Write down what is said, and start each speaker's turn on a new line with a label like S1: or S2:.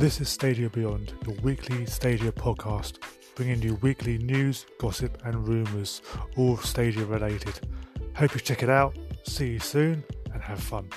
S1: This is Stadia Beyond, your weekly Stadia podcast, bringing you weekly news, gossip, and rumours, all Stadia related. Hope you check it out. See you soon and have fun.